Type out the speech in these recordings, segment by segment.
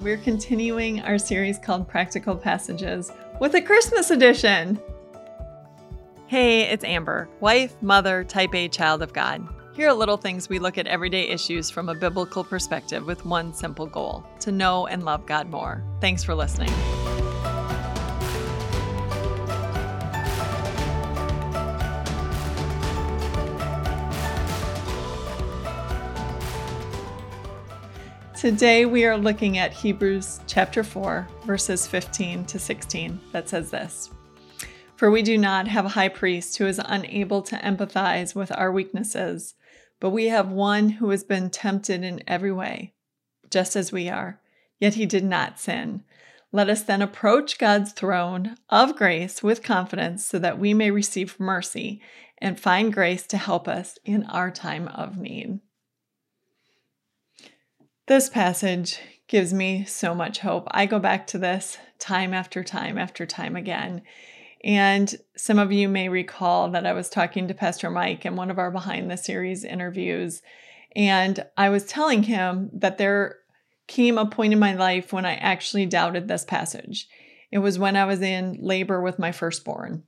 We're continuing our series called Practical Passages with a Christmas edition. Hey, it's Amber, wife, mother, type A child of God. Here are little things we look at everyday issues from a biblical perspective with one simple goal to know and love God more. Thanks for listening. Today we are looking at Hebrews chapter 4, verses 15 to 16, that says this For we do not have a high priest who is unable to empathize with our weaknesses, but we have one who has been tempted in every way, just as we are, yet he did not sin. Let us then approach God's throne of grace with confidence so that we may receive mercy and find grace to help us in our time of need. This passage gives me so much hope. I go back to this time after time after time again. And some of you may recall that I was talking to Pastor Mike in one of our behind the series interviews. And I was telling him that there came a point in my life when I actually doubted this passage. It was when I was in labor with my firstborn.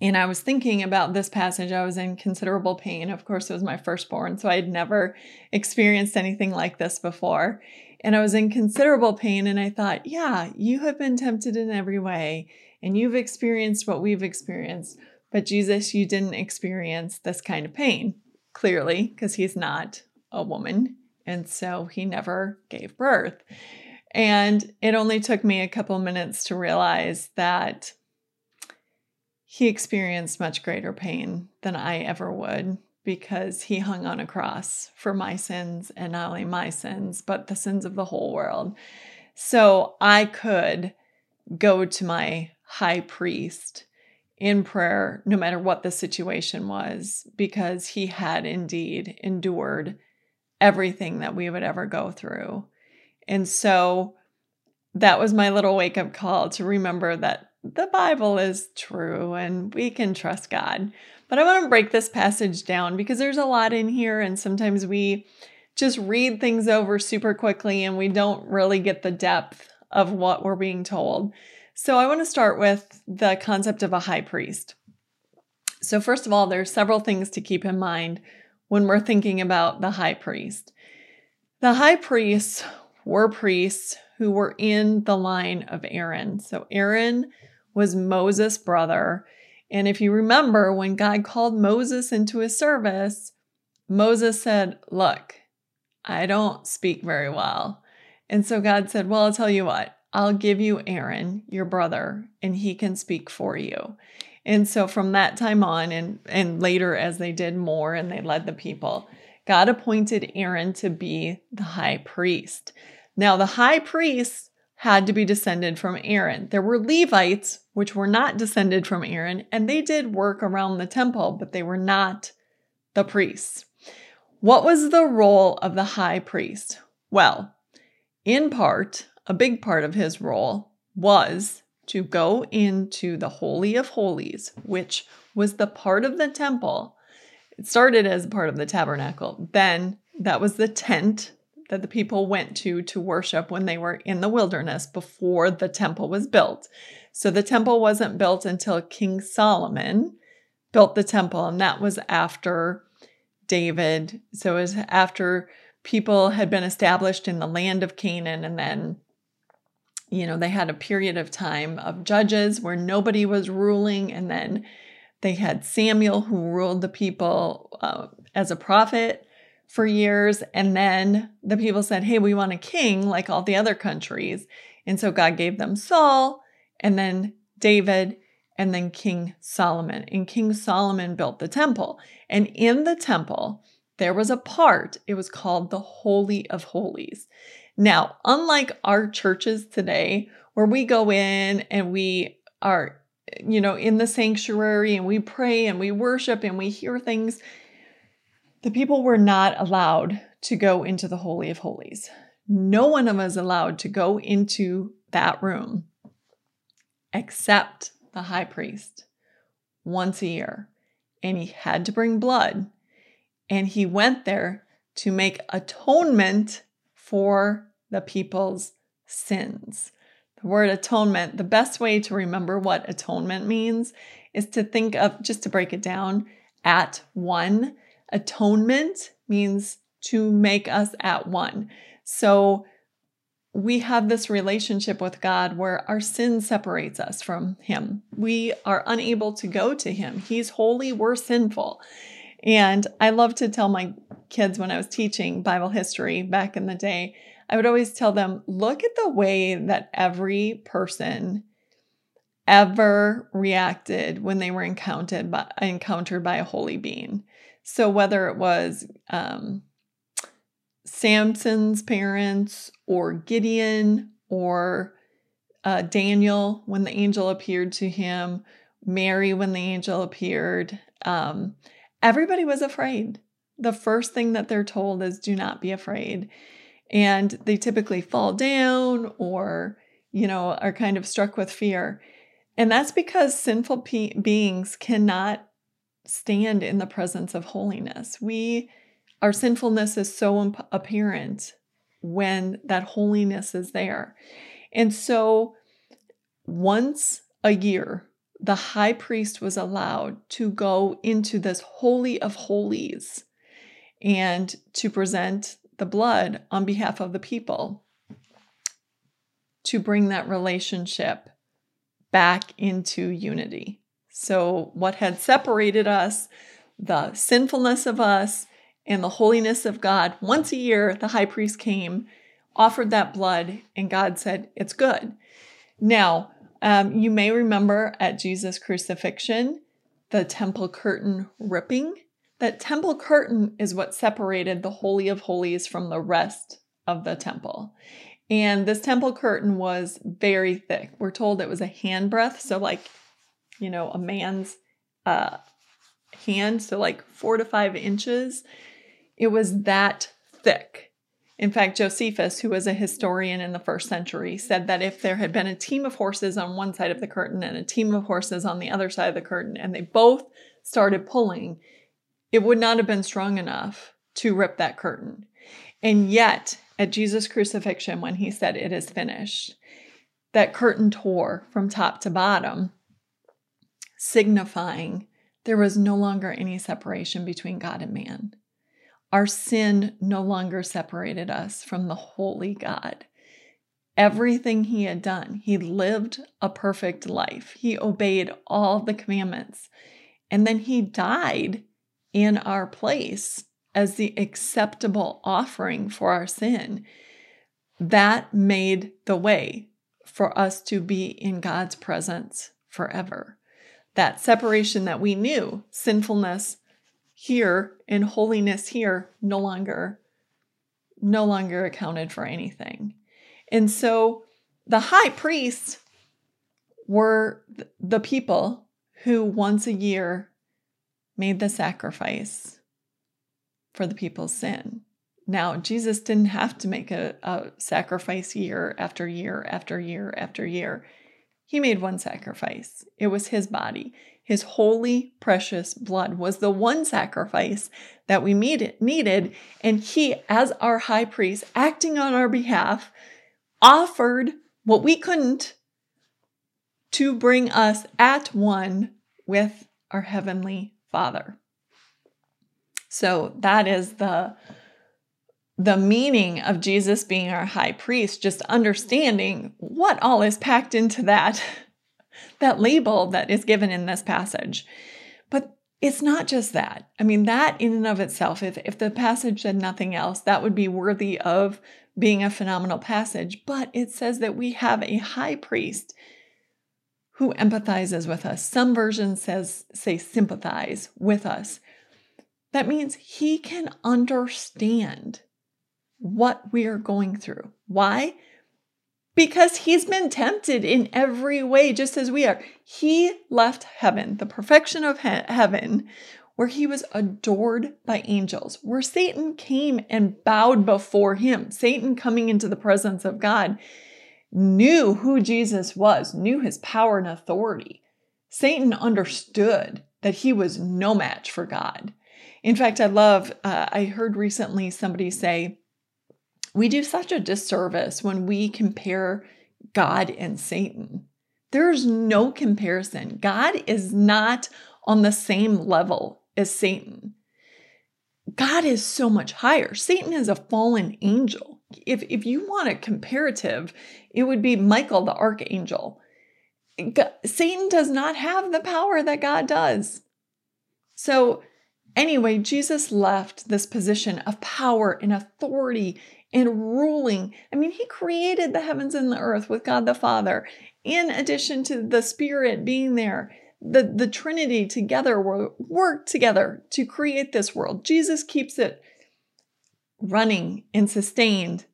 And I was thinking about this passage. I was in considerable pain. Of course, it was my firstborn, so I had never experienced anything like this before. And I was in considerable pain, and I thought, yeah, you have been tempted in every way, and you've experienced what we've experienced. But Jesus, you didn't experience this kind of pain, clearly, because he's not a woman. And so he never gave birth. And it only took me a couple minutes to realize that he experienced much greater pain than I ever would because he hung on a cross for my sins and not only my sins, but the sins of the whole world. So I could go to my high priest in prayer, no matter what the situation was, because he had indeed endured everything that we would ever go through. And so that was my little wake up call to remember that the Bible is true and we can trust God. But I want to break this passage down because there's a lot in here, and sometimes we just read things over super quickly and we don't really get the depth of what we're being told. So I want to start with the concept of a high priest. So, first of all, there's several things to keep in mind when we're thinking about the high priest. The high priests were priests who were in the line of Aaron. So, Aaron was Moses' brother. And if you remember, when God called Moses into his service, Moses said, Look, I don't speak very well. And so God said, Well, I'll tell you what, I'll give you Aaron, your brother, and he can speak for you. And so from that time on, and, and later as they did more and they led the people, God appointed Aaron to be the high priest. Now, the high priest had to be descended from Aaron. There were Levites, which were not descended from Aaron, and they did work around the temple, but they were not the priests. What was the role of the high priest? Well, in part, a big part of his role was to go into the Holy of Holies, which was the part of the temple. It started as part of the tabernacle. Then that was the tent that the people went to to worship when they were in the wilderness before the temple was built. So the temple wasn't built until King Solomon built the temple, and that was after David. So it was after people had been established in the land of Canaan, and then you know, they had a period of time of judges where nobody was ruling, and then they had Samuel who ruled the people uh, as a prophet for years. And then the people said, Hey, we want a king like all the other countries. And so God gave them Saul and then David and then King Solomon. And King Solomon built the temple. And in the temple, there was a part, it was called the Holy of Holies. Now, unlike our churches today, where we go in and we are, you know, in the sanctuary and we pray and we worship and we hear things the people were not allowed to go into the Holy of Holies. No one was allowed to go into that room except the high priest once a year. And he had to bring blood. And he went there to make atonement for the people's sins. The word atonement, the best way to remember what atonement means is to think of, just to break it down, at one. Atonement means to make us at one. So we have this relationship with God where our sin separates us from Him. We are unable to go to Him. He's holy, we're sinful. And I love to tell my kids when I was teaching Bible history back in the day, I would always tell them look at the way that every person ever reacted when they were encountered by, encountered by a holy being. So whether it was um, Samson's parents or Gideon or uh, Daniel when the angel appeared to him, Mary when the angel appeared, um, everybody was afraid. The first thing that they're told is do not be afraid. And they typically fall down or, you know, are kind of struck with fear. And that's because sinful pe- beings cannot stand in the presence of holiness. We our sinfulness is so imp- apparent when that holiness is there. And so once a year, the high priest was allowed to go into this holy of holies and to present the blood on behalf of the people to bring that relationship back into unity. So, what had separated us, the sinfulness of us, and the holiness of God, once a year, the high priest came, offered that blood, and God said, It's good. Now, um, you may remember at Jesus' crucifixion, the temple curtain ripping. That temple curtain is what separated the Holy of Holies from the rest of the temple. And this temple curtain was very thick. We're told it was a handbreadth, so like, you know, a man's uh, hand, so like four to five inches. It was that thick. In fact, Josephus, who was a historian in the first century, said that if there had been a team of horses on one side of the curtain and a team of horses on the other side of the curtain, and they both started pulling, it would not have been strong enough to rip that curtain. And yet, at Jesus' crucifixion, when he said, It is finished, that curtain tore from top to bottom, signifying there was no longer any separation between God and man. Our sin no longer separated us from the holy God. Everything he had done, he lived a perfect life. He obeyed all the commandments. And then he died in our place as the acceptable offering for our sin. That made the way for us to be in God's presence forever. That separation that we knew, sinfulness here and holiness here no longer no longer accounted for anything. And so the high priests were the people who once a year made the sacrifice for the people's sin. Now, Jesus didn't have to make a, a, sacrifice year after year after year after year. He made one sacrifice. It was his body. His holy, precious blood was the one sacrifice that we needed. And he, as our high priest, acting on our behalf, offered what we couldn't to bring us at one with our Heavenly Father. So that is the the meaning of Jesus being our high priest, just understanding what all is packed into that, that label that is given in this passage. But it's not just that. I mean, that in and of itself, if, if the passage said nothing else, that would be worthy of being a phenomenal passage. But it says that we have a high priest who empathizes with us. Some versions says say sympathize with us. That means he can understand what we are going through. Why? Because he's been tempted in every way, just as we are. He left heaven, the perfection of he- heaven, where he was adored by angels, where Satan came and bowed before him. Satan coming into the presence of God knew who Jesus was, knew his power and authority. Satan understood that he was no match for God. In fact, I love, uh, I heard recently somebody say, we do such a disservice when we compare God and Satan. There's no comparison. God is not on the same level as Satan. God is so much higher. Satan is a fallen angel. If, if you want a comparative, it would be Michael the archangel. God, Satan does not have the power that God does. So, anyway, Jesus left this position of power and authority and ruling. I mean, he created the heavens and the earth with God the Father, in addition to the Spirit being there. The, the Trinity together work together to create this world. Jesus keeps it running and sustained,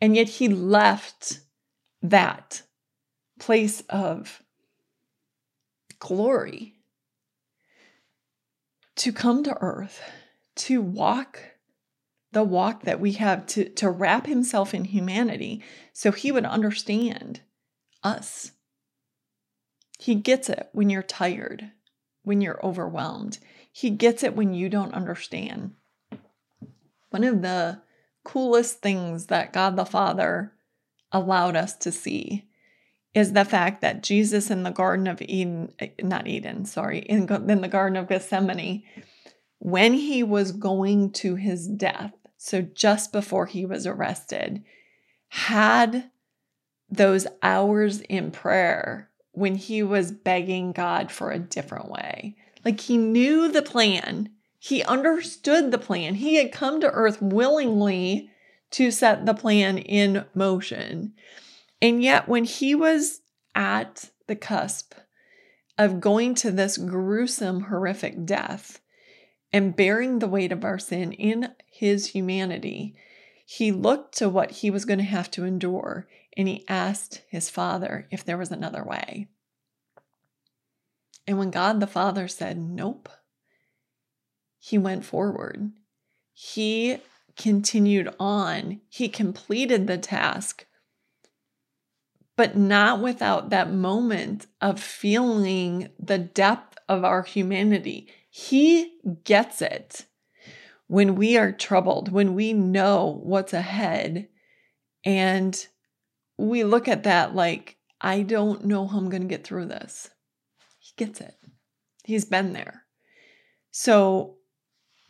and yet he left that place of glory to come to earth, to walk the walk that we have, to, to wrap himself in humanity so he would understand us. He gets it when you're tired, when you're overwhelmed. He gets it when you don't understand. One of the coolest things that God the Father allowed us to see is the fact that Jesus in the Garden of Eden, eh, not Eden, sorry, in, in the Garden of Gethsemane, when he was going to his death, so just before he was arrested, had those hours in prayer when he was begging God for a different way. Like he knew the plan, he understood the plan. He had come to earth willingly to set the plan in motion. And yet, when he was at the cusp of going to this gruesome, horrific death and bearing the weight of our sin in his humanity, he looked to what he was going to have to endure and he asked his father if there was another way. And when God the Father said, Nope, he went forward. He continued on. He completed the task but not without that moment of feeling the depth of our humanity. He gets it when we are troubled, when we know what's ahead, and we look at that like, I don't know how I'm going to get through this. He gets it. He's been there. So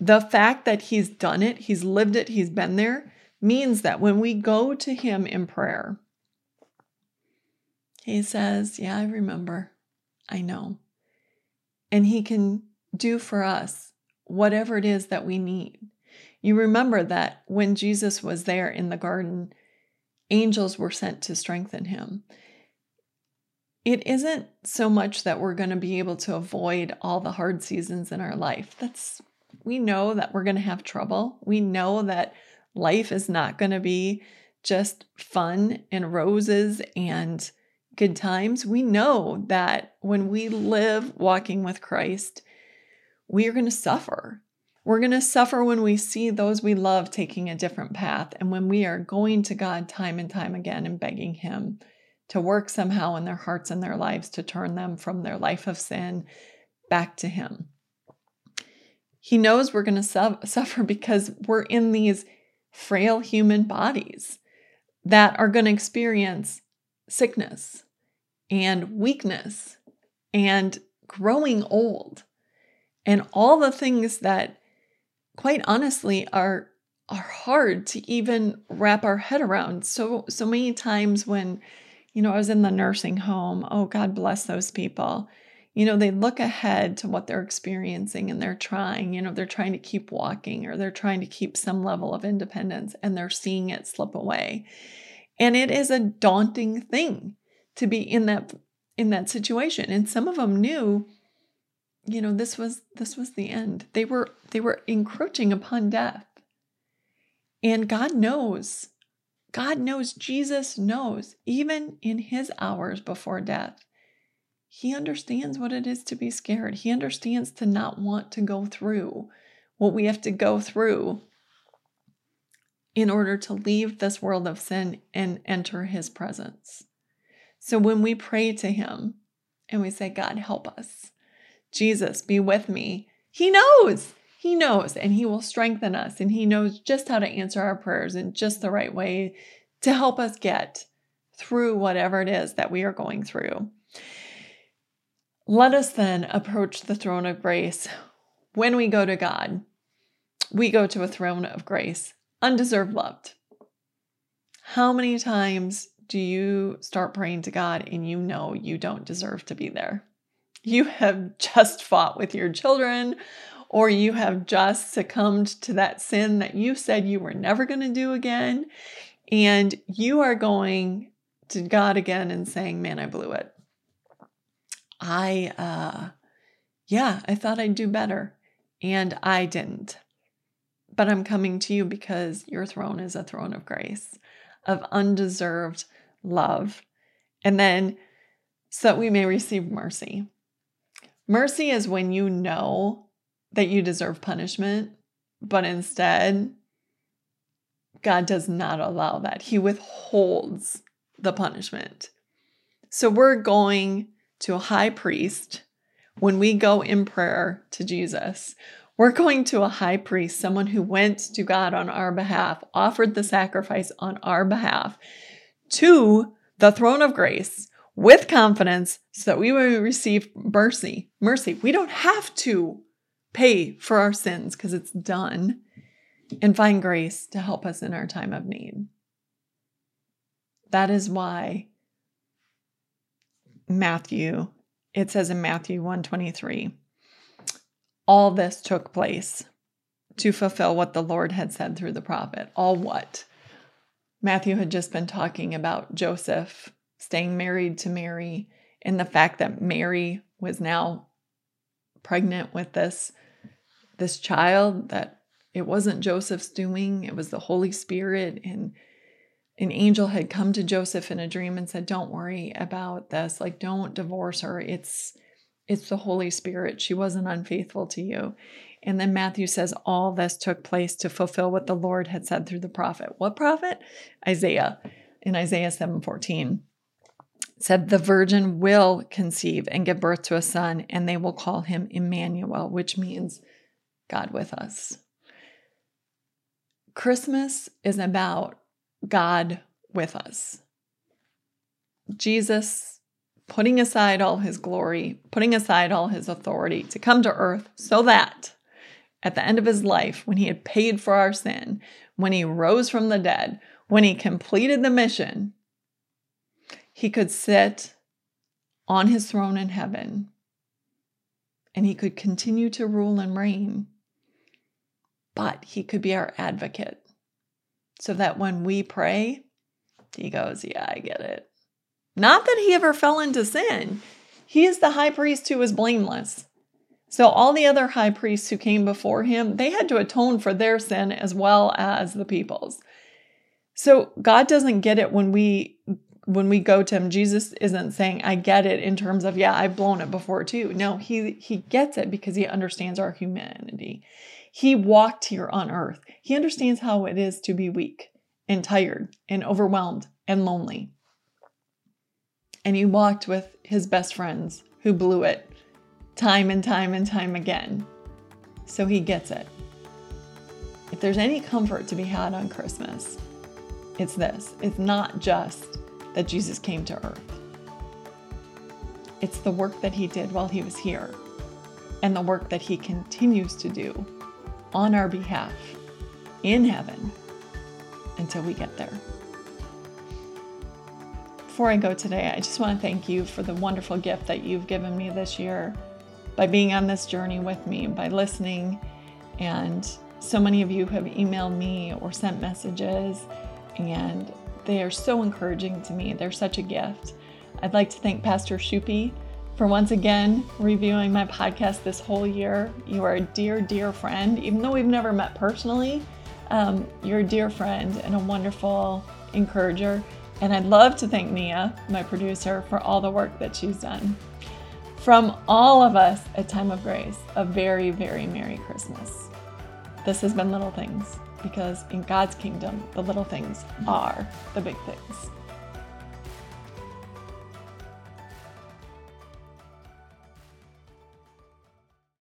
the fact that he's done it, he's lived it, he's been there, means that when we go to him in prayer, he says, Yeah, I remember. I know. And He can do for us whatever it is that we need. You remember that when Jesus was there in the garden, angels were sent to strengthen him. It isn't so much that we're going to be able to avoid all the hard seasons in our life. That's we know that we're going to have trouble. We know that life is not going to be just fun and roses and good times, we know that when we live walking with Christ, we are going to suffer. We're going to suffer when we see those we love taking a different path and when we are going to God time and time again and begging Him to work somehow in their hearts and their lives to turn them from their life of sin back to Him. He knows we're going to su- suffer because we're in these frail human bodies that are going to experience sickness and weakness and growing old and all the things that quite honestly are are hard to even wrap our head around. So so many times when you know I was in the nursing home oh god bless those people. You know they look ahead to what they're experiencing and they're trying. You know they're trying to keep walking or they're trying to keep some level of independence and they're seeing it slip away. And it is a daunting thing to be in that in that situation. And some of them knew you know this was this was the end. They were they were encroaching upon death. And god knows god knows jesus knows even in his hours before death he understands what it is to be scared. He understands to not want to go through what we have to go through in order to leave this world of sin and enter his presence. So when we pray to Him and we say, God, help us, Jesus, be with me, He knows. He knows and He will strengthen us and He knows just how to answer our prayers in just the right way to help us get through whatever it is that we are going through. Let us then approach the throne of grace when we go to God. We go to a throne of grace, undeserved loved. How many times do you start praying to God and you know you don't deserve to be there? You have just fought with your children, or you have just succumbed to that sin that you said you were never going to do again. And you are going to God again and saying, Man, I blew it. I, uh, yeah, I thought I'd do better, and I didn't. But I'm coming to you because your throne is a throne of grace, of undeserved love. And then so that we may receive mercy. Mercy is when you know that you deserve punishment, but instead, God does not allow that. He withholds the punishment. So we're going to a high priest when we go in prayer to Jesus. We're going to a high priest, someone who went to God on our behalf, offered the sacrifice on our behalf to the throne of grace with confidence so that we will receive mercy. Mercy. We don't have to pay for our sins because it's done and find grace to help us in our time of need. That is why Matthew, it says in Matthew 123, all this took place to fulfill what the Lord had said through the prophet. All what? Matthew had just been talking about Joseph staying married to Mary and the fact that Mary was now pregnant with this this child that it wasn't Joseph's doing, it was the Holy Spirit and an angel had come to Joseph in a dream and said, "Don't worry about this. Like don't divorce her. It's it's the Holy Spirit. She wasn't unfaithful to you." And then Matthew says all this took place to fulfill what the Lord had said through the prophet. What prophet? Isaiah. In Isaiah 7:14 said the virgin will conceive and give birth to a son and they will call him Emmanuel, which means God with us. Christmas is about God with us. Jesus putting aside all his glory, putting aside all his authority to come to earth so that at the end of his life, when he had paid for our sin, when he rose from the dead, when he completed the mission, he could sit on his throne in heaven and he could continue to rule and reign. But he could be our advocate so that when we pray, he goes, Yeah, I get it. Not that he ever fell into sin. He is the high priest who was blameless. So all the other high priests who came before him, they had to atone for their sin as well as the people's. So God doesn't get it when we when we go to him. Jesus isn't saying I get it in terms of yeah, I've blown it before too. No, he he gets it because he understands our humanity. He walked here on earth. He understands how it is to be weak and tired and overwhelmed and lonely. And he walked with his best friends who blew it time and time and time again. So he gets it. If there's any comfort to be had on Christmas, it's this it's not just that Jesus came to earth, it's the work that he did while he was here and the work that he continues to do on our behalf in heaven until we get there. Before I go today, I just want to thank you for the wonderful gift that you've given me this year by being on this journey with me, by listening. And so many of you have emailed me or sent messages, and they are so encouraging to me. They're such a gift. I'd like to thank Pastor Shupi for once again reviewing my podcast this whole year. You are a dear, dear friend. Even though we've never met personally, um, you're a dear friend and a wonderful encourager. And I'd love to thank Nia, my producer, for all the work that she's done. From all of us at Time of Grace, a very, very Merry Christmas. This has been Little Things because in God's kingdom, the little things are the big things.